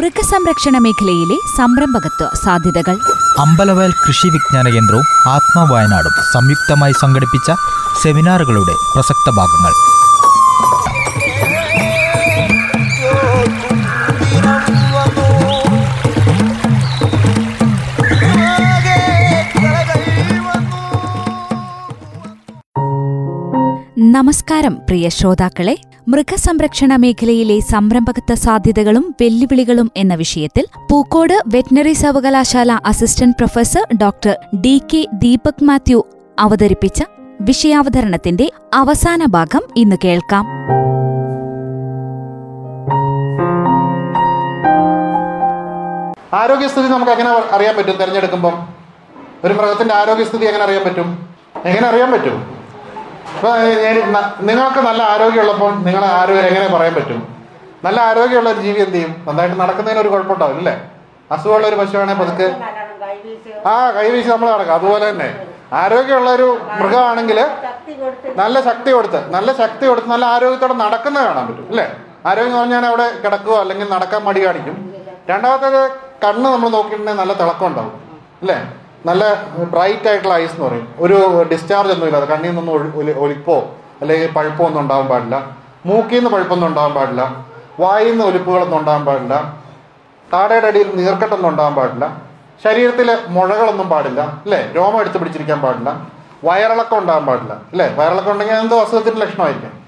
മൃഗസംരക്ഷണ മേഖലയിലെ സംരംഭകത്വ സാധ്യതകൾ. അമ്പലവയൽ കൃഷി വിജ്ഞാന കേന്ദ്രവും ആത്മവയനാടും സംയുക്തമായി സംഘടിപ്പിച്ച സെമിനാറുകളുടെ പ്രസക്ത ഭാഗങ്ങൾ. നമസ്കാരം പ്രിയ ശ്രോതാക്കളെ. മൃഗസംരക്ഷണ മേഖലയിലെ സംരംഭകത്വ സാധ്യതകളും വെല്ലുവിളികളും എന്ന വിഷയത്തിൽ പൂക്കോട് വെറ്റിനറി സർവകലാശാല assistant professor doctor D K Deepak Mathew അവതരിപ്പിച്ച വിഷയാവതരണത്തിന്റെ അവസാന ഭാഗം ഇന്ന് കേൾക്കാം. ആരോഗ്യസ്ഥിതി നമുക്ക് എങ്ങനെ അറിയാൻ പറ്റും? തിരഞ്ഞെടുക്കുമ്പം. ഒരു മൃഗത്തിന്റെ ആരോഗ്യസ്ഥിതി എങ്ങനെ അറിയാൻ പറ്റും? എങ്ങനെ അറിയാൻ പറ്റും? നിങ്ങൾക്ക് നല്ല ആരോഗ്യമുള്ളപ്പോൾ നിങ്ങളെ ആരോഗ്യം എങ്ങനെ പറയാൻ പറ്റും? നല്ല ആരോഗ്യമുള്ള ഒരു ജീവി എന്ത് ചെയ്യും? നന്നായിട്ട് നടക്കുന്നതിന് ഒരു കുഴപ്പമുണ്ടാവും അല്ലേ? അസുഖമുള്ള ഒരു പശുവാണെങ്കിൽ പതുക്കെ ആ കൈവീശി നമ്മൾ നടക്കാം. അതുപോലെ തന്നെ ആരോഗ്യമുള്ള ഒരു മൃഗമാണെങ്കിൽ നല്ല ശക്തി കൊടുത്ത് നല്ല ശക്തി കൊടുത്ത് നല്ല ആരോഗ്യത്തോടെ നടക്കുന്നത് കാണാൻ പറ്റും അല്ലേ? ആരോഗ്യം എന്ന് പറഞ്ഞാൽ അവിടെ കിടക്കുകയോ അല്ലെങ്കിൽ നടക്കാൻ മടി കാണിക്കും. രണ്ടാമത്തേത് കണ്ണ് നമ്മൾ നോക്കിയിട്ടുണ്ടെങ്കിൽ നല്ല തിളക്കം ഉണ്ടാവും അല്ലേ? നല്ല ബ്രൈറ്റ് ആയിട്ടുള്ള ഐസ് എന്ന് പറയും. ഒരു ഡിസ്ചാർജ് ഒന്നും ഇല്ലാതെ കണ്ണിൽ നിന്നൊന്നും ഒലിപ്പോ അല്ലെങ്കിൽ പഴുപ്പോ ഒന്നും ഉണ്ടാവാൻ പാടില്ല. മൂക്കിൽ നിന്ന് പഴുപ്പൊന്നും ഉണ്ടാവാൻ പാടില്ല. വായിൽ നിന്ന് ഒലിപ്പുകളൊന്നും ഉണ്ടാവാൻ പാടില്ല. താടയുടെ അടിയിൽ നീർക്കെട്ടൊന്നും ഉണ്ടാവാൻ പാടില്ല. ശരീരത്തിലെ മുഴകളൊന്നും പാടില്ല. അല്ലേ? രോമം എടുത്ത് പിടിച്ചിരിക്കാൻ പാടില്ല. വയറിളക്കം ഉണ്ടാകാൻ പാടില്ല. അല്ലേ? വയറിളക്കം ഉണ്ടെങ്കിൽ എന്തോ അസുഖത്തിന്റെ ലക്ഷണമായിരിക്കും.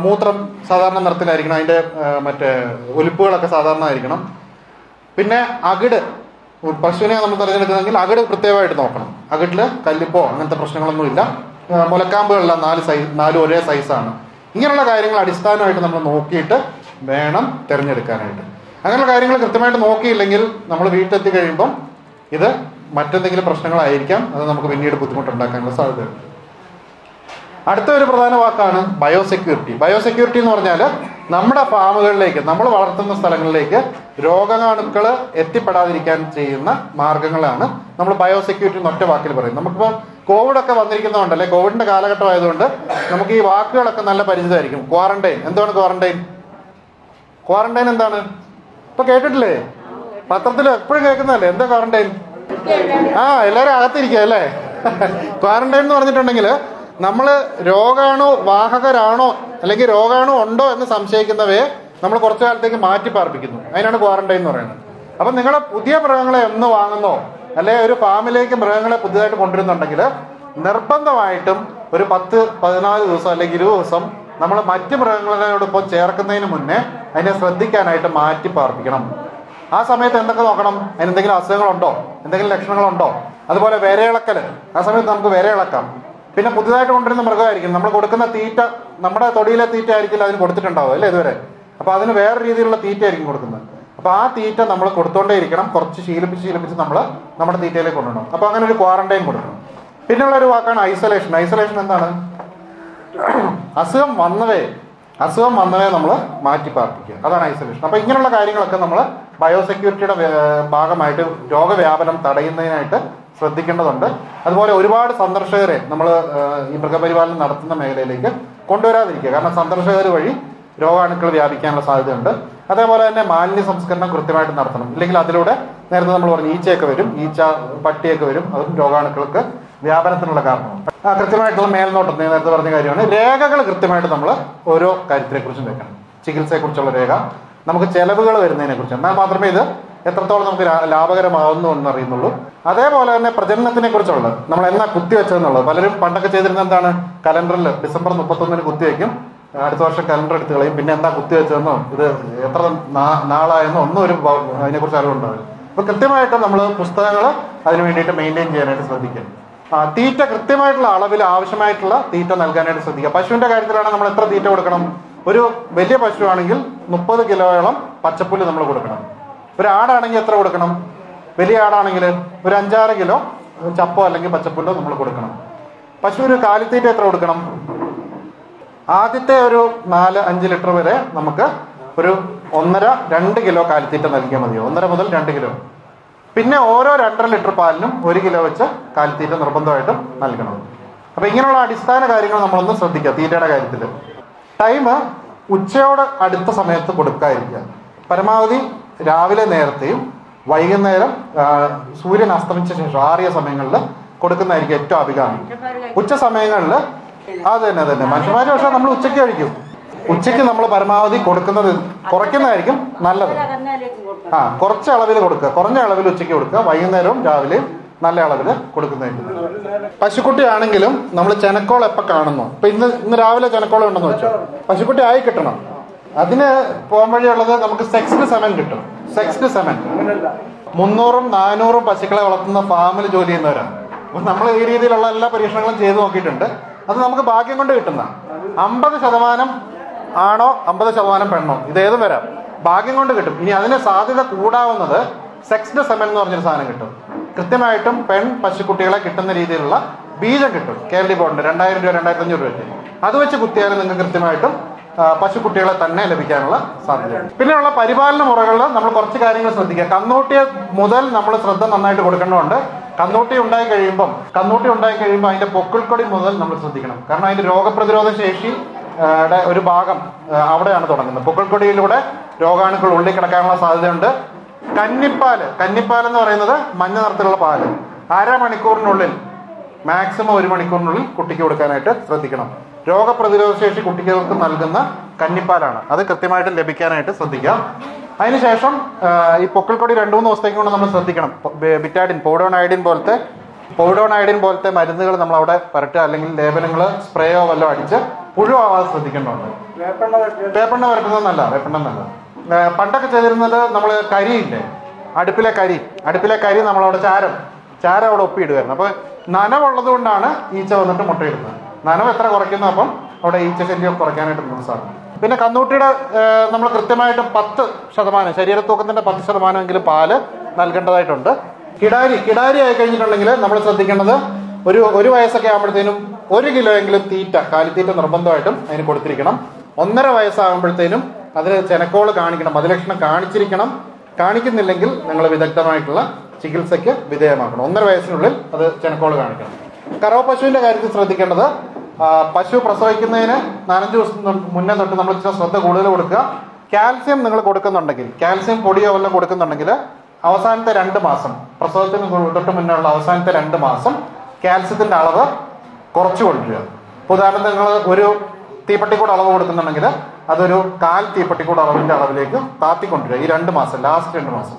മൂത്രം സാധാരണ നിറത്തിലായിരിക്കണം. അതിന്റെ മറ്റേ ഒലിപ്പുകളൊക്കെ സാധാരണ ആയിരിക്കണം പിന്നെ അകിട്. പശുവിനെ നമ്മൾ തിരഞ്ഞെടുക്കുന്നെങ്കിൽ അകിട് പ്രത്യേകമായിട്ട് നോക്കണം. അകട്ടിൽ കല്ലിപ്പോ അങ്ങനത്തെ പ്രശ്നങ്ങളൊന്നുമില്ല. മുലക്കാമ്പുകളെല്ലാം നാല് സൈസ് നാലും ഒരേ സൈസാണ്. ഇങ്ങനെയുള്ള കാര്യങ്ങൾ അടിസ്ഥാനമായിട്ട് നമ്മൾ നോക്കിയിട്ട് വേണം തിരഞ്ഞെടുക്കാനായിട്ട്. അങ്ങനെയുള്ള കാര്യങ്ങൾ കൃത്യമായിട്ട് നോക്കിയില്ലെങ്കിൽ നമ്മൾ വീട്ടിലെത്തി കഴിയുമ്പം ഇത് മറ്റെന്തെങ്കിലും പ്രശ്നങ്ങളായിരിക്കാം. അത് നമുക്ക് പിന്നീട് ബുദ്ധിമുട്ടുണ്ടാക്കാനുള്ള സാധ്യതയുണ്ട്. അടുത്ത ഒരു പ്രധാന വാക്കാണ് ബയോസെക്യൂരിറ്റി ബയോസെക്യൂരിറ്റി എന്ന് പറഞ്ഞാൽ നമ്മുടെ ഫാമുകളിലേക്ക് നമ്മൾ വളർത്തുന്ന സ്ഥലങ്ങളിലേക്ക് രോഗാണുക്കൾ എത്തിപ്പെടാതിരിക്കാൻ ചെയ്യുന്ന മാർഗങ്ങളാണ് നമ്മൾ ബയോസെക്യൂരിറ്റി എന്ന് ഒറ്റ വാക്കിൽ പറയും നമുക്കിപ്പോൾ കോവിഡ് ഒക്കെ വന്നിരിക്കുന്നതുകൊണ്ടല്ലേ കോവിഡിന്റെ കാലഘട്ടം ആയതുകൊണ്ട് നമുക്ക് ഈ വാക്കുകളൊക്കെ നല്ല പരിചിതമായിരിക്കും. ക്വാറന്റൈൻ എന്താണ് ക്വാറന്റൈൻ ക്വാറന്റൈൻ എന്താണ്? ഇപ്പൊ കേട്ടിട്ടില്ലേ? പത്രത്തിൽ എപ്പോഴും കേൾക്കുന്നതല്ലേ? എന്താ ക്വാറന്റൈൻ ആ എല്ലാരും അകത്തിരിക്കുക അല്ലേ? ക്വാറന്റൈൻ എന്ന് പറഞ്ഞിട്ടുണ്ടെങ്കിൽ നമ്മൾ രോഗാണോ വാഹകരാണോ അല്ലെങ്കിൽ രോഗാണോ ഉണ്ടോ എന്ന് സംശയിക്കുന്നവയെ നമ്മൾ കുറച്ചു കാലത്തേക്ക് മാറ്റി പാർപ്പിക്കുന്നു. അതിനാണ് ക്വാറന്റൈൻ എന്ന് പറയുന്നത്. അപ്പൊ നിങ്ങളെ പുതിയ മൃഗങ്ങളെ എന്ന് വാങ്ങുന്നോ അല്ലെ ഒരു ഫാമിലേക്ക് മൃഗങ്ങളെ പുതിയതായിട്ട് കൊണ്ടുവരുന്നുണ്ടെങ്കിൽ നിർബന്ധമായിട്ടും ഒരു പത്ത് പതിനാല് ദിവസം അല്ലെങ്കിൽ ഇരുപത് ദിവസം നമ്മൾ മറ്റ് മൃഗങ്ങളോടൊപ്പം ചേർക്കുന്നതിന് മുന്നേ അതിനെ ശ്രദ്ധിക്കാനായിട്ട് മാറ്റി പാർപ്പിക്കണം. ആ സമയത്ത് എന്തൊക്കെ നോക്കണം? അതിന് എന്തെങ്കിലും അസുഖങ്ങളുണ്ടോ? എന്തെങ്കിലും ലക്ഷണങ്ങളുണ്ടോ? അതുപോലെ വിരയിളക്കൽ. ആ സമയത്ത് നമുക്ക് വിരയിളക്കാം. പിന്നെ പുതിയതായിട്ട് കൊണ്ടുവരുന്ന മൃഗമായിരിക്കും. നമ്മൾ കൊടുക്കുന്ന തീറ്റ നമ്മുടെ തൊടിയിലെ തീറ്റ ആയിരിക്കില്ല അതിന് കൊടുത്തിട്ടുണ്ടാവും അല്ലേ ഇതുവരെ? അപ്പൊ അതിന് വേറെ രീതിയിലുള്ള തീറ്റ ആയിരിക്കും കൊടുക്കുന്നത്. അപ്പൊ ആ തീറ്റ നമ്മൾ കൊടുത്തോണ്ടേ ഇരിക്കണം കുറച്ച് ശീലിപ്പിച്ച് ശീലിപ്പിച്ച് നമ്മൾ നമ്മുടെ തീറ്റയിലേക്ക് കൊണ്ടുവരണം. അപ്പൊ അങ്ങനെ ഒരു ക്വാറന്റൈൻ കൊടുക്കണം. പിന്നെയുള്ള ഒരു വാക്കാണ് ഐസൊലേഷൻ ഐസൊലേഷൻ എന്താണ്? അസുഖം വന്നവേ അസുഖം വന്നവേ നമ്മൾ മാറ്റി പാർപ്പിക്കുക. അതാണ് ഐസൊലേഷൻ അപ്പൊ ഇങ്ങനെയുള്ള കാര്യങ്ങളൊക്കെ നമ്മൾ ബയോസെക്യൂരിറ്റിയുടെ ഭാഗമായിട്ട് രോഗവ്യാപനം തടയുന്നതിനായിട്ട് ശ്രദ്ധിക്കേണ്ടതുണ്ട്. അതുപോലെ ഒരുപാട് സന്ദർശകരെ നമ്മൾ ഈ മൃഗപരിപാലനം നടത്തുന്ന മേഖലയിലേക്ക് കൊണ്ടുവരാതിരിക്കുക. കാരണം സന്ദർശകർ വഴി രോഗാണുക്കൾ വ്യാപിക്കാനുള്ള സാധ്യതയുണ്ട്. അതേപോലെ തന്നെ മാലിന്യ സംസ്കരണം കൃത്യമായിട്ട് നടത്തണം. ഇല്ലെങ്കിൽ അതിലൂടെ നേരത്തെ നമ്മൾ പറഞ്ഞു ഈച്ചയൊക്കെ വരും ഈച്ച പട്ടിയൊക്കെ വരും അതും രോഗാണുക്കൾക്ക് വ്യാപനത്തിനുള്ള കാരണമാണ്. കൃത്യമായിട്ടുള്ള മേൽനോട്ടം നേരത്തെ പറഞ്ഞ കാര്യമാണ്. രേഖകൾ കൃത്യമായിട്ട് നമ്മൾ ഓരോ കാര്യത്തെക്കുറിച്ചും വെക്കണം. ചികിത്സയെക്കുറിച്ചുള്ള രേഖ നമുക്ക് ചെലവുകൾ വരുന്നതിനെ കുറിച്ച് എന്നാൽ മാത്രമേ ഇത് എത്രത്തോളം നമുക്ക് ലാഭകരമാവുന്നു എന്ന് അറിയുന്നുള്ളൂ. അതേപോലെ തന്നെ പ്രജനനത്തിനെ കുറിച്ചുള്ളത് നമ്മൾ എന്നാ കുത്തിവെച്ചതെന്നുള്ളത് പലരും പണ്ടൊക്കെ ചെയ്തിരുന്ന എന്താണ്? കലണ്ടറിൽ ഡിസംബർ മുപ്പത്തൊന്നിന് കുത്തിവെക്കും അടുത്ത വർഷം കലണ്ടർ എടുത്ത് കളയും. പിന്നെ എന്താ കുത്തിവെച്ചതെന്നോ ഇത് എത്ര നാളായെന്നോ? ഒന്നും ഒരു അതിനെ അതിനെക്കുറിച്ച് അറിവുണ്ടാവില്ല അപ്പൊ കൃത്യമായിട്ട് നമ്മൾ പുസ്തകങ്ങൾ അതിന് വേണ്ടിയിട്ട് മെയിന്റെയിൻ ചെയ്യാനായിട്ട് ശ്രദ്ധിക്കുക ആ, തീറ്റ കൃത്യമായിട്ടുള്ള അളവിൽ ആവശ്യമായിട്ടുള്ള തീറ്റ നൽകാനായിട്ട് ശ്രദ്ധിക്കുക. പശുവിന്റെ കാര്യത്തിലാണെങ്കിൽ നമ്മൾ എത്ര തീറ്റ കൊടുക്കണം? ഒരു വലിയ പശുവാണെങ്കിൽ മുപ്പത് കിലോയോളം പച്ചപ്പുല്ല് നമ്മൾ കൊടുക്കണം. ഒരു ആടാണെങ്കിൽ എത്ര കൊടുക്കണം? വലിയ ആടാണെങ്കിൽ ഒരു അഞ്ചാറ് കിലോ ചപ്പോ അല്ലെങ്കിൽ പച്ചപ്പുല്ലോ നമ്മൾ കൊടുക്കണം. പശു ഒരു കാലിത്തീറ്റ എത്ര കൊടുക്കണം? ആദ്യത്തെ ഒരു നാല് അഞ്ച് ലിറ്റർ വരെ നമുക്ക് ഒരു ഒന്നര രണ്ട് കിലോ കാലിത്തീറ്റ നൽകിയാൽ മതിയോ? ഒന്നര മുതൽ രണ്ട് കിലോ. പിന്നെ ഓരോ രണ്ടര ലിറ്റർ പാലിനും ഒരു കിലോ വെച്ച് കാലിത്തീറ്റ നിർബന്ധമായിട്ടും നൽകണം. അപ്പൊ ഇങ്ങനെയുള്ള അടിസ്ഥാന കാര്യങ്ങൾ നമ്മളൊന്ന് ശ്രദ്ധിക്കുക തീറ്റയുടെ കാര്യത്തിൽ ടൈം ഉച്ചയോട് അടുത്ത സമയത്ത് കൊടുക്കാതിരിക്കുക. പരമാവധി രാവിലെ നേരത്തെയും വൈകുന്നേരം സൂര്യൻ അസ്തമിച്ച ശേഷം ആറിയ സമയങ്ങളിൽ കൊടുക്കുന്നതായിരിക്കും ഏറ്റവും അഭികാമം ഉച്ച സമയങ്ങളിൽ അത് തന്നെ തന്നെ. മനുഷ്യന്മാർ പക്ഷേ നമ്മൾ ഉച്ചയ്ക്ക് കഴിക്കും. ഉച്ചയ്ക്ക് നമ്മൾ പരമാവധി കൊടുക്കുന്നത് കുറയ്ക്കുന്നതായിരിക്കും നല്ലത്. ആ കുറച്ച് അളവിൽ കൊടുക്കുക. കുറഞ്ഞ അളവിൽ ഉച്ചയ്ക്ക് കൊടുക്കുക. വൈകുന്നേരവും രാവിലെയും നല്ല അളവിൽ കൊടുക്കുന്നതായിരിക്കും പശുക്കുട്ടി ആണെങ്കിലും നമ്മൾ ചെനക്കോൾ എപ്പോൾ കാണുന്നു? ഇപ്പൊ ഇന്ന് ഇന്ന് രാവിലെ ചെനക്കോളം ഉണ്ടെന്ന് വെച്ചോ? പശുക്കുട്ടി ആയി കിട്ടണം. അതിന് പോകാൻ വഴിയുള്ളത് നമുക്ക് സെക്സിന് സെമൻ കിട്ടും. സെക്സിന് സെമൻ മുന്നൂറും നാനൂറും പശുക്കളെ വളർത്തുന്ന ഫാമിൽ ജോലി ചെയ്യുന്നവരാണ്. അപ്പൊ നമ്മൾ ഈ രീതിയിലുള്ള എല്ലാ പരീക്ഷണങ്ങളും ചെയ്തു നോക്കിയിട്ടുണ്ട്. അത് നമുക്ക് ഭാഗ്യം കൊണ്ട് കിട്ടുന്ന അമ്പത് ശതമാനം ആണോ അമ്പത് ശതമാനം പെണ്ണോ? ഇതേതും വരാം. ഭാഗ്യം കൊണ്ട് കിട്ടും. ഇനി അതിന് സാധ്യത കൂടാവുന്നത് സെക്സ്ഡ് സെമൻ എന്ന് പറഞ്ഞൊരു സാധനം കിട്ടും. കൃത്യമായിട്ടും പെൺ പശുക്കുട്ടികളെ കിട്ടുന്ന രീതിയിലുള്ള ബീജം കിട്ടും. കേരളി ബോർഡിന്റെ രണ്ടായിരം രൂപ രണ്ടായിരത്തി അഞ്ഞൂറ് രൂപ അത് വെച്ച് കുത്തിയാലും നിങ്ങൾക്ക് കൃത്യമായിട്ടും പശുക്കുട്ടികളെ തന്നെ ലഭിക്കാനുള്ള സാധ്യതയുണ്ട്. പിന്നെയുള്ള പരിപാലന മുറകളിൽ നമ്മൾ കുറച്ച് കാര്യങ്ങൾ ശ്രദ്ധിക്കുക. കന്നൂട്ടിയെ മുതൽ നമ്മൾ ശ്രദ്ധ നന്നായിട്ട് കൊടുക്കേണ്ടതുണ്ട്. കന്നൂട്ടി ഉണ്ടായി കഴിയുമ്പം കന്നൂട്ടി ഉണ്ടായി കഴിയുമ്പോൾ അതിന്റെ പൊക്കിൾക്കൊടി മുതൽ നമ്മൾ ശ്രദ്ധിക്കണം. കാരണം അതിന്റെ രോഗപ്രതിരോധ ശേഷി ഒരു ഭാഗം അവിടെയാണ് തുടങ്ങുന്നത്. പൊക്കിൾക്കൊടിയിലൂടെ രോഗാണുക്കൾ ഉള്ളിൽ കിടക്കാനുള്ള സാധ്യതയുണ്ട്. കന്നിപ്പാൽ കന്നിപ്പാൽ എന്ന് പറയുന്നത് മഞ്ഞ നിറത്തിലുള്ള പാൽ. അരമണിക്കൂറിനുള്ളിൽ മാക്സിമം ഒരു മണിക്കൂറിനുള്ളിൽ കുട്ടിക്ക് കൊടുക്കാനായിട്ട് ശ്രദ്ധിക്കണം. രോഗപ്രതിരോധ ശേഷി കുട്ടികൾക്ക് നൽകുന്ന കന്നിപ്പാലാണ്. അത് കൃത്യമായിട്ട് ലഭിക്കാനായിട്ട് ശ്രദ്ധിക്കാം അതിനുശേഷം ഈ പൊക്കിൾക്കൊടി രണ്ടു മൂന്ന് ദിവസത്തേക്ക് കൊണ്ട് നമ്മൾ ശ്രദ്ധിക്കണം. ബിറ്റാഡിൻ പൗഡോൺ അയഡിൻ പോലത്തെ പൗഡോൺ ഐഡിൻ പോലത്തെ മരുന്നുകൾ നമ്മൾ അവിടെ പരട്ടുക. അല്ലെങ്കിൽ ലേപനങ്ങൾ സ്പ്രേയോ വല്ലോ അടിച്ച് പുഴുവാവാതെ ശ്രദ്ധിക്കേണ്ടതുണ്ട്. വേപ്പെണ്ണ വരട്ടുന്നതല്ല വേപ്പെണ്ണ എന്നല്ല നല്ല പണ്ടൊക്കെ ചെയ്തിരുന്നത് നമ്മൾ കരിയില്ലേ? അടുപ്പിലെ കരി. അടുപ്പിലെ കരി നമ്മളവിടെ ചാരം. ചാരം അവിടെ ഒപ്പിയിടുമായിരുന്നു അപ്പോൾ നനവുള്ളത് കൊണ്ടാണ് ഈച്ച വന്നിട്ട് മുട്ടയിടുന്നത്. നനവ് എത്ര കുറയ്ക്കുന്നു അപ്പം അവിടെ ഈച്ച ശല്യം കുറയ്ക്കാനായിട്ട് നമുക്ക് സാധിക്കും പിന്നെ കന്നൂട്ടിയുടെ നമ്മൾ കൃത്യമായിട്ട് പത്ത് ശതമാനം ശരീരത്തൂക്കത്തിന്റെ പത്ത് ശതമാനമെങ്കിലും പാൽ നൽകേണ്ടതായിട്ടുണ്ട്. കിടാരി കിടാരി ആയി കഴിഞ്ഞിട്ടുണ്ടെങ്കിൽ നമ്മൾ ശ്രദ്ധിക്കേണ്ടത് ഒരു ഒരു വയസ്സൊക്കെ ആകുമ്പോഴത്തേനും ഒരു കിലോ എങ്കിലും തീറ്റ കാലിത്തീറ്റ നിർബന്ധമായിട്ടും അതിന് കൊടുത്തിരിക്കണം. ഒന്നര വയസ്സാകുമ്പോഴത്തേനും അതിന് ചെനക്കോൾ കാണിക്കണം അതിലക്ഷണം കാണിച്ചിരിക്കണം. കാണിക്കുന്നില്ലെങ്കിൽ നിങ്ങൾ വിദഗ്ധമായിട്ടുള്ള ചികിത്സയ്ക്ക് വിധേയമാക്കണം. ഒന്നര വയസ്സിനുള്ളിൽ അത് ചെനക്കോൾ കാണിക്കണം. കറവ പശുവിന്റെ കാര്യത്തിൽ ശ്രദ്ധിക്കേണ്ടത് പശു പ്രസവിക്കുന്നതിന് നാലഞ്ച് ദിവസം മുന്നേ തൊട്ട് നമ്മൾ ഇച്ചിരി ശ്രദ്ധ കൂടുതൽ കൊടുക്കുക. കാൽസ്യം നിങ്ങൾ കൊടുക്കുന്നുണ്ടെങ്കിൽ കാൽസ്യം പൊടിയോ വല്ലതും കൊടുക്കുന്നുണ്ടെങ്കിൽ അവസാനത്തെ രണ്ട് മാസം പ്രസവത്തിന് തൊട്ട് മുന്നേ ഉള്ള അവസാനത്തെ രണ്ട് മാസം കാൽസ്യത്തിന്റെ അളവ് കുറച്ചു കൊടുക്കുക. ഇപ്പൊ ഉദാഹരണത്തിന് നിങ്ങൾ ഒരു തീപ്പട്ടിക്കൂട് അളവ് കൊടുക്കുന്നുണ്ടെങ്കിൽ അതൊരു കാൽ തീപ്പട്ടിക്കൂട് അളവിന്റെ അളവിലേക്ക് താത്തിക്കൊണ്ടുവരിക. ഈ രണ്ട് മാസം ലാസ്റ്റ് രണ്ട് മാസം.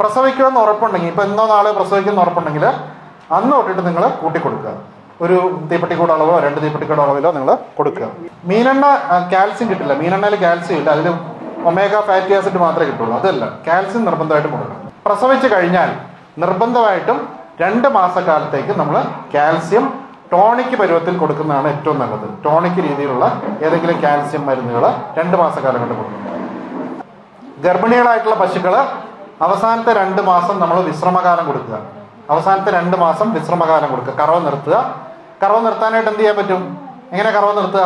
പ്രസവിക്കുമെന്ന് ഉറപ്പുണ്ടെങ്കിൽ ഇപ്പൊ എന്നോ നാളെ പ്രസവിക്കുമെന്ന് ഉറപ്പുണ്ടെങ്കിൽ അന്ന് തൊട്ടിട്ട് നിങ്ങൾ കൂട്ടിക്കൊടുക്കുക. ഒരു തീപ്പട്ടിക്കൂട് അളവോ രണ്ട് തീപ്പട്ടിക്കൂട് അളവിലോ നിങ്ങൾ കൊടുക്കുക. മീനെണ്ണ കാൽസ്യം കിട്ടില്ല. മീനെണ്ണയിൽ കാൽസ്യം ഇല്ല. അതിൽ ഒമേഗ ഫാറ്റി ആസിഡ് മാത്രമേ കിട്ടുള്ളൂ. അതല്ല കാൽസ്യം നിർബന്ധമായിട്ടും കൊടുക്കണം. പ്രസവിച്ച് കഴിഞ്ഞാൽ നിർബന്ധമായിട്ടും രണ്ട് മാസക്കാലത്തേക്ക് നമ്മൾ കാൽസ്യം ടോണിക് പരുവത്തിൽ കൊടുക്കുന്നതാണ് ഏറ്റവും നല്ലത്. ടോണിക് രീതിയിലുള്ള ഏതെങ്കിലും കാൽസ്യം മരുന്നുകൾ രണ്ട് മാസക്കാലം കൊണ്ട് കൊടുക്കും. ഗർഭിണികളായിട്ടുള്ള പശുക്കൾ അവസാനത്തെ രണ്ട് മാസം നമ്മൾ വിശ്രമകാലം കൊടുക്കുക. അവസാനത്തെ രണ്ട് മാസം വിശ്രമകാലം കൊടുക്കുക. കറവ നിർത്തുക. കറവ നിർത്താനായിട്ട് എന്ത് ചെയ്യാൻ പറ്റും? എങ്ങനെ കറവ നിർത്തുക?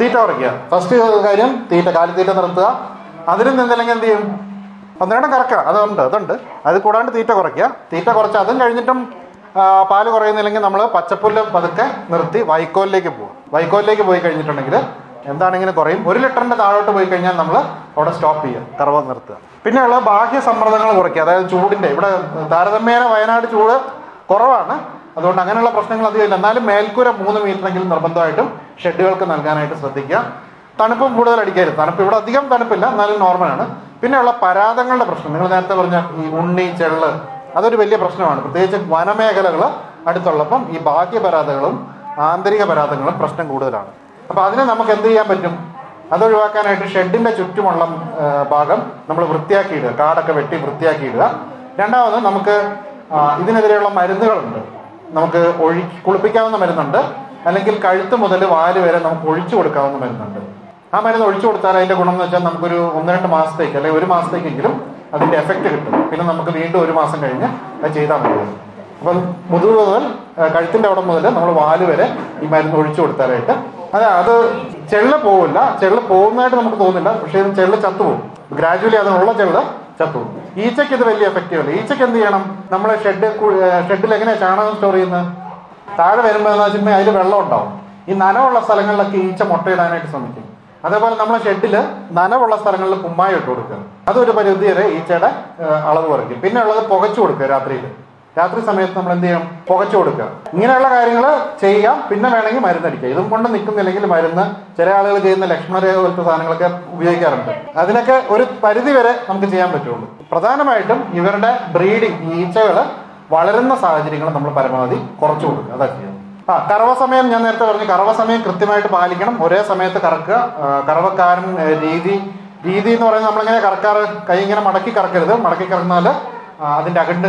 തീറ്റ കുറയ്ക്കുക ഫസ്റ്റ് കാര്യം തീറ്റ കാലിത്തീറ്റ നിർത്തുക. അതിലും നിന്നില്ലെങ്കിൽ എന്ത് ചെയ്യും? ഒന്നിരണ്ടും കറക്കുക അതുണ്ട് അതുണ്ട്. അത് കൂടാണ്ട് തീറ്റ കുറയ്ക്കുക. തീറ്റ കുറച്ച് അതും കഴിഞ്ഞിട്ടും പാൽ കുറയുന്നില്ലെങ്കിൽ നമ്മൾ പച്ചപ്പുല്ല് പതുക്കെ നിർത്തി വൈക്കോലിലേക്ക് പോകും വൈക്കോലിലേക്ക് പോയി കഴിഞ്ഞിട്ടുണ്ടെങ്കിൽ എന്താണെങ്കിലും കുറയും? ഒരു ലിറ്ററിന്റെ താഴോട്ട് പോയി കഴിഞ്ഞാൽ നമ്മൾ അവിടെ സ്റ്റോപ്പ് ചെയ്യുക കറവ് നിർത്തുക. പിന്നെയുള്ള ബാഹ്യ സമ്മർദ്ദങ്ങൾ കുറയ്ക്കുക. അതായത് ചൂടിന്റെ ഇവിടെ താരതമ്യേന വയനാട് ചൂട് കുറവാണ്. അതുകൊണ്ട് അങ്ങനെയുള്ള പ്രശ്നങ്ങൾ അധികം ഇല്ല. എന്നാലും മേൽക്കൂര മൂന്ന് മീറ്ററെങ്കിലും നിർബന്ധമായിട്ടും ഷെഡുകൾക്ക് നൽകാനായിട്ട് ശ്രദ്ധിക്കുക. തണുപ്പും കൂടുതൽ അടിക്കരുത് തണുപ്പ് ഇവിടെ അധികം തണുപ്പില്ല എന്നാലും നോർമലാണ് പിന്നെയുള്ള പരാതങ്ങളുടെ പ്രശ്നം. നിങ്ങൾ നേരത്തെ പറഞ്ഞ ഈ ഉണ്ണി ചെള്ള് അതൊരു വലിയ പ്രശ്നമാണ്. പ്രത്യേകിച്ച് വനമേഖലകൾ അടുത്തുള്ളപ്പം ഈ ബാഹ്യ പരാതകളും ആന്തരിക പരാതങ്ങളും പ്രശ്നം കൂടുതലാണ്. അപ്പൊ അതിനെ നമുക്ക് എന്ത് ചെയ്യാൻ പറ്റും? അത് ഒഴിവാക്കാനായിട്ട് ഷെഡിന്റെ ചുറ്റുമുള്ള ഭാഗം നമ്മൾ വൃത്തിയാക്കിയിടുക. കാടൊക്കെ വെട്ടി വൃത്തിയാക്കിയിടുക. രണ്ടാമത് നമുക്ക് ഇതിനെതിരെയുള്ള മരുന്നുകളുണ്ട്. നമുക്ക് ഒഴി കുളിപ്പിക്കാവുന്ന മരുന്നുണ്ട്. അല്ലെങ്കിൽ കഴുത്ത് മുതൽ വാൽ വരെ നമുക്ക് ഒഴിച്ചു കൊടുക്കാവുന്ന മരുന്നുണ്ട്. ആ മരുന്ന് ഒഴിച്ചു കൊടുത്താൽ അതിന്റെ ഗുണം എന്ന് വെച്ചാൽ നമുക്കൊരു ഒന്ന് രണ്ട് മാസത്തേക്ക് അല്ലെങ്കിൽ ഒരു മാസത്തേക്കെങ്കിലും അതിന്റെ എഫക്റ്റ് കിട്ടും. പിന്നെ നമുക്ക് വീണ്ടും ഒരു മാസം കഴിഞ്ഞ് അത് ചെയ്താൽ മതി. അപ്പം മുതുക് മുതൽ അവിടെ മുതൽ നമ്മൾ വാൽ വരെ ഈ മരുന്ന് ഒഴിച്ചു കൊടുത്താലായിട്ട് അതെ അത് ചെള്ള പോവില്ല. ചെള്ള പോകുന്നതായിട്ട് നമുക്ക് തോന്നില്ല പക്ഷേ ചത്തു ചത്തുപോകും ഗ്രാജുവലി അതിനുള്ള ചെള്ള ചത്തുപോകും ഈച്ചയ്ക്ക് ഇത് വലിയ എഫക്റ്റീവ് അല്ല? ഈച്ചയ്ക്ക് എന്ത് ചെയ്യണം? നമ്മളെ ഷെഡ് ഷെഡിൽ എങ്ങനെയാണ് ചാണകം സ്റ്റോർ ചെയ്യുന്നത്? താഴെ വരുമ്പോൾ എന്ന് വെച്ചിട്ടുണ്ടെങ്കിൽ അതിൽ വെള്ളം ഉണ്ടാവും. ഈ നനവുള്ള സ്ഥലങ്ങളിലൊക്കെ ഈച്ച മുട്ടയിടാനായിട്ട് ശ്രമിക്കും. അതേപോലെ നമ്മളെ ഷെഡിൽ നനവുള്ള സ്ഥലങ്ങളിൽ കുമ്മായി ഇട്ട് കൊടുക്കുക. അതൊരു പരിധി വരെ ഈച്ചയുടെ അളവ് കുറയ്ക്കും. പിന്നെ ഉള്ളത് പുകച്ചു കൊടുക്കുക രാത്രിയിൽ രാത്രി സമയത്ത് നമ്മൾ എന്ത് ചെയ്യണം? പുകച്ചു കൊടുക്കുക. ഇങ്ങനെയുള്ള കാര്യങ്ങൾ ചെയ്യാം. പിന്നെ വേണമെങ്കിൽ മരുന്നടിക്കുക. ഇതും കൊണ്ട് നിൽക്കുന്നില്ലെങ്കിൽ മരുന്ന് ചില ആളുകൾ ചെയ്യുന്ന ലക്ഷ്മണരേഖ പോലത്തെ സാധനങ്ങളൊക്കെ ഉപയോഗിക്കാറുണ്ട്. അതിനൊക്കെ ഒരു പരിധി വരെ നമുക്ക് ചെയ്യാൻ പറ്റുള്ളൂ. പ്രധാനമായിട്ടും ഇവരുടെ ബ്രീഡിംഗ് ഈച്ചകൾ വളരുന്ന സാഹചര്യങ്ങൾ നമ്മൾ പരമാവധി കുറച്ചു കൊടുക്കുക. അതാ ചെയ്യുന്നത് ആ കറവ സമയം ഞാൻ നേരത്തെ പറഞ്ഞു. കറവ സമയം കൃത്യമായിട്ട് പാലിക്കണം. ഒരേ സമയത്ത് കറക്കുക. കറവക്കാരൻ രീതി രീതി എന്ന് പറയുന്നത് നമ്മളിങ്ങനെ കറക്കാറ്? കൈ ഇങ്ങനെ മടക്കി കറക്കരുത്. മടക്കി കറന്നാൽ അതിന്റെ അകണ്ട്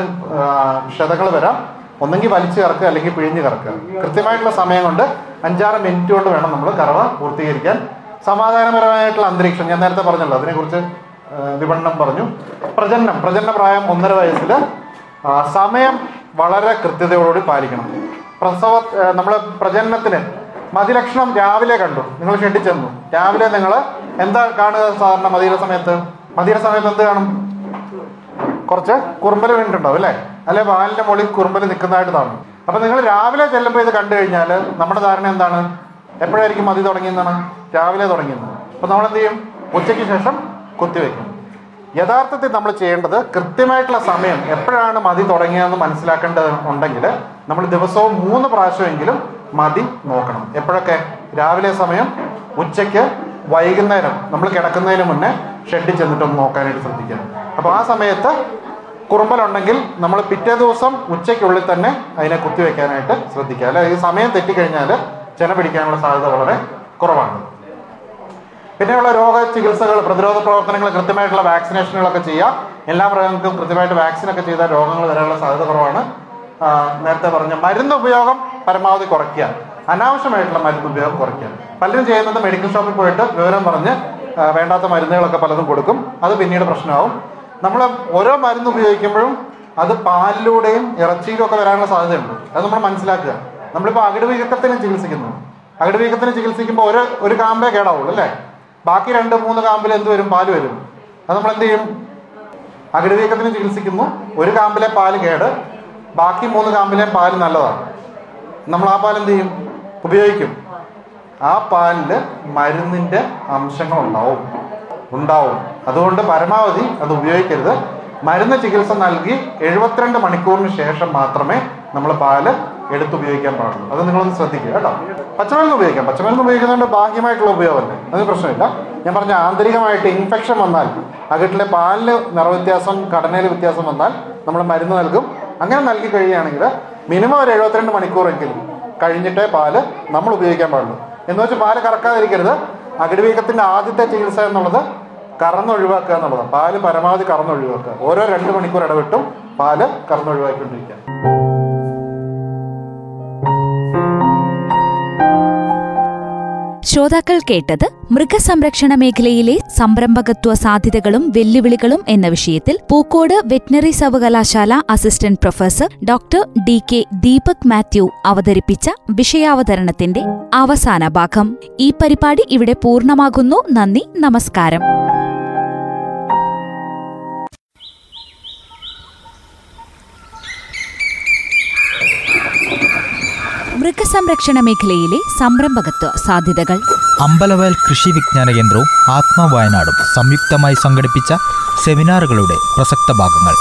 ക്ഷതകൾ വരാം. ഒന്നെങ്കിൽ വലിച്ചു കറക്കുക അല്ലെങ്കിൽ പിഴിഞ്ഞ് കറക്കുക. കൃത്യമായിട്ടുള്ള സമയം കൊണ്ട് അഞ്ചാറ് മിനിറ്റ് കൊണ്ട് വേണം നമ്മൾ കറവ പൂർത്തീകരിക്കാൻ. സമാധാനപരമായിട്ടുള്ള അന്തരീക്ഷം ഞാൻ നേരത്തെ പറഞ്ഞല്ലോ അതിനെക്കുറിച്ച് വിപണനം പറഞ്ഞു. പ്രജനനം പ്രജനന പ്രായം ഒന്നര വയസ്സിൽ സമയം വളരെ കൃത്യതയോടുകൂടി പാലിക്കണം. പ്രസവ നമ്മൾ പ്രജനനത്തിന് മതിലക്ഷണം രാവിലെ കണ്ടു. നിങ്ങൾ ഷെഡിൽ ചെന്നു. രാവിലെ നിങ്ങൾ എന്താ കാണുക സാധാരണ മതിയുടെ സമയത്ത്? മതിയുടെ സമയത്ത് എന്ത് കാണും? കുറച്ച് കുറുമ്പൽ വീണിട്ടുണ്ടാവും അല്ലേ? അല്ലെ വാലിന്റെ മുകളിൽ കുറുമ്പൽ നിൽക്കുന്നതായിട്ട് കാണും. അപ്പൊ നിങ്ങൾ രാവിലെ ചെല്ലുമ്പോൾ ഇത് കണ്ടു കഴിഞ്ഞാൽ നമ്മുടെ ധാരണ എന്താണ്? എപ്പോഴായിരിക്കും മതി തുടങ്ങിയെന്നാണ്? രാവിലെ തുടങ്ങിയെന്ന്. അപ്പൊ നമ്മൾ എന്ത് ചെയ്യും? ഉച്ചയ്ക്ക് ശേഷം കുത്തിവെക്കും യഥാർത്ഥത്തിൽ നമ്മൾ ചെയ്യേണ്ടത് കൃത്യമായിട്ടുള്ള സമയം എപ്പോഴാണ് മതി തുടങ്ങിയതെന്ന് മനസ്സിലാക്കേണ്ടത് ഉണ്ടെങ്കിൽ നമ്മൾ ദിവസവും മൂന്ന് പ്രാവശ്യമെങ്കിലും മതി നോക്കണം. എപ്പോഴൊക്കെ? രാവിലെ സമയം ഉച്ചയ്ക്ക് വൈകുന്നേരം. നമ്മൾ കിടക്കുന്നതിന് മുന്നേ ഷെഡിൽ ചെന്നിട്ടൊന്ന് നോക്കാനായിട്ട് ശ്രദ്ധിക്കുക. അപ്പോൾ ആ സമയത്ത് കുറുമ്പലുണ്ടെങ്കിൽ നമ്മൾ പിറ്റേ ദിവസം ഉച്ചയ്ക്കുള്ളിൽ തന്നെ അതിനെ കുത്തിവെക്കാനായിട്ട് ശ്രദ്ധിക്കുക. അല്ലെ? ഈ സമയം തെറ്റിക്കഴിഞ്ഞാൽ ചെന പിടിക്കാനുള്ള സാധ്യത വളരെ കുറവാണ്. പിന്നെയുള്ള രോഗ ചികിത്സകൾ പ്രതിരോധ പ്രവർത്തനങ്ങൾ കൃത്യമായിട്ടുള്ള വാക്സിനേഷനുകളൊക്കെ ചെയ്യാം എല്ലാ മൃഗങ്ങൾക്കും കൃത്യമായിട്ട് വാക്സിൻ ഒക്കെ ചെയ്താൽ രോഗങ്ങൾ വരാനുള്ള സാധ്യത കുറവാണ്. നേരത്തെ പറഞ്ഞ മരുന്ന് ഉപയോഗം പരമാവധി കുറയ്ക്കുക. അനാവശ്യമായിട്ടുള്ള മരുന്ന് ഉപയോഗം കുറയ്ക്കുക. പലരും ചെയ്യുന്നത് മെഡിക്കൽ ഷോപ്പിൽ പോയിട്ട് വിവരം പറഞ്ഞ് വേണ്ടാത്ത മരുന്നുകളൊക്കെ പലതും കൊടുക്കും. അത് പിന്നീട് പ്രശ്നമാവും. നമ്മൾ ഓരോ മരുന്ന് ഉപയോഗിക്കുമ്പോഴും അത് പാലിലൂടെയും ഇറച്ചിയിലും ഒക്കെ വരാനുള്ള സാധ്യതയുണ്ട്. അത് നമ്മൾ മനസ്സിലാക്കുക. നമ്മളിപ്പോൾ അകിടുവീക്കത്തിന് ചികിത്സിക്കുന്നു. അകിടുവീക്കത്തിന് ചികിത്സിക്കുമ്പോൾ ഒരു ഒരു കാമ്പേ കേടാവുള്ളൂ അല്ലേ? ബാക്കി രണ്ട് മൂന്ന് കാമ്പിൽ എന്ത് വരും? പാൽ വരും. അത് നമ്മൾ എന്ത് ചെയ്യും? അകിടുവീക്കത്തിന് ചികിത്സിക്കുന്നു. ഒരു കാമ്പിലെ പാൽ കേട് ബാക്കി മൂന്ന് കാമ്പിലെ പാൽ നല്ലതാണ്. നമ്മൾ ആ പാൽ എന്ത് ചെയ്യും? ഉപയോഗിക്കും. ആ പാലിൽ മരുന്നിന്റെ അംശങ്ങൾ ഉണ്ടാവും. അതുകൊണ്ട് പരമാവധി അത് ഉപയോഗിക്കരുത്. മരുന്ന് ചികിത്സ നൽകി എഴുപത്തിരണ്ട് മണിക്കൂറിന് ശേഷം മാത്രമേ നമ്മൾ പാൽ എടുത്തുപയോഗിക്കാൻ പാടുള്ളൂ. അത് നിങ്ങളൊന്ന് ശ്രദ്ധിക്കുക കേട്ടോ. പച്ചമരുന്ന് ഉപയോഗിക്കാം. പച്ചമരുന്ന് ഉപയോഗിക്കുന്നതുകൊണ്ട് ബാഹ്യമായിട്ടുള്ള ഉപയോഗമല്ലേ. അതിന് പ്രശ്നമില്ല. ഞാൻ പറഞ്ഞ ആന്തരികമായിട്ട് ഇൻഫെക്ഷൻ വന്നാൽ അകട്ടിലെ പാലിന് നിറവ്യത്യാസം ഘടനയിൽ വ്യത്യാസം വന്നാൽ നമ്മൾ മരുന്ന് നൽകും. അങ്ങനെ നൽകി കഴിയുകയാണെങ്കിൽ മിനിമം ഒരു എഴുപത്തിരണ്ട് മണിക്കൂറെങ്കിലും കഴിഞ്ഞിട്ടേ പാൽ നമ്മൾ ഉപയോഗിക്കാൻ പാടുള്ളൂ. എന്ന് വെച്ച് പാൽ കറക്കാതിരിക്കരുത്. അകിടുവീക്കത്തിന്റെ ആദ്യത്തെ ചികിത്സ എന്നുള്ളത് കറന്നൊഴിവാക്കുക എന്നുള്ളതാണ്. പാൽ പരമാവധി കറന്നൊഴിവാക്കുക. ഓരോ രണ്ട് മണിക്കൂർ ഇടവിട്ടും പാൽ കറന്നൊഴിവാക്കിക്കൊണ്ടിരിക്കുക ശ്രോതാക്കൾ കേട്ടത് മൃഗസംരക്ഷണ മേഖലയിലെ സംരംഭകത്വ സാധ്യതകളും വെല്ലുവിളികളും എന്ന വിഷയത്തിൽ പൂക്കോട് വെറ്റിനറി സർവകലാശാല assistant professor doctor D K Deepak Mathew അവതരിപ്പിച്ച വിഷയാവതരണത്തിന്റെ അവസാന ഭാഗം. ഈ പരിപാടി ഇവിടെ പൂർണമാകുന്നു. നന്ദി. നമസ്കാരം. മൃഗസംരക്ഷണ മേഖലയിലെ സംരംഭകത്വ സാധ്യതകൾ. അമ്പലവയൽ കൃഷി വിജ്ഞാന കേന്ദ്രവും ആത്മ വയനാടും സംയുക്തമായി സംഘടിപ്പിച്ച സെമിനാറുകളുടെ പ്രസക്ത ഭാഗങ്ങൾ.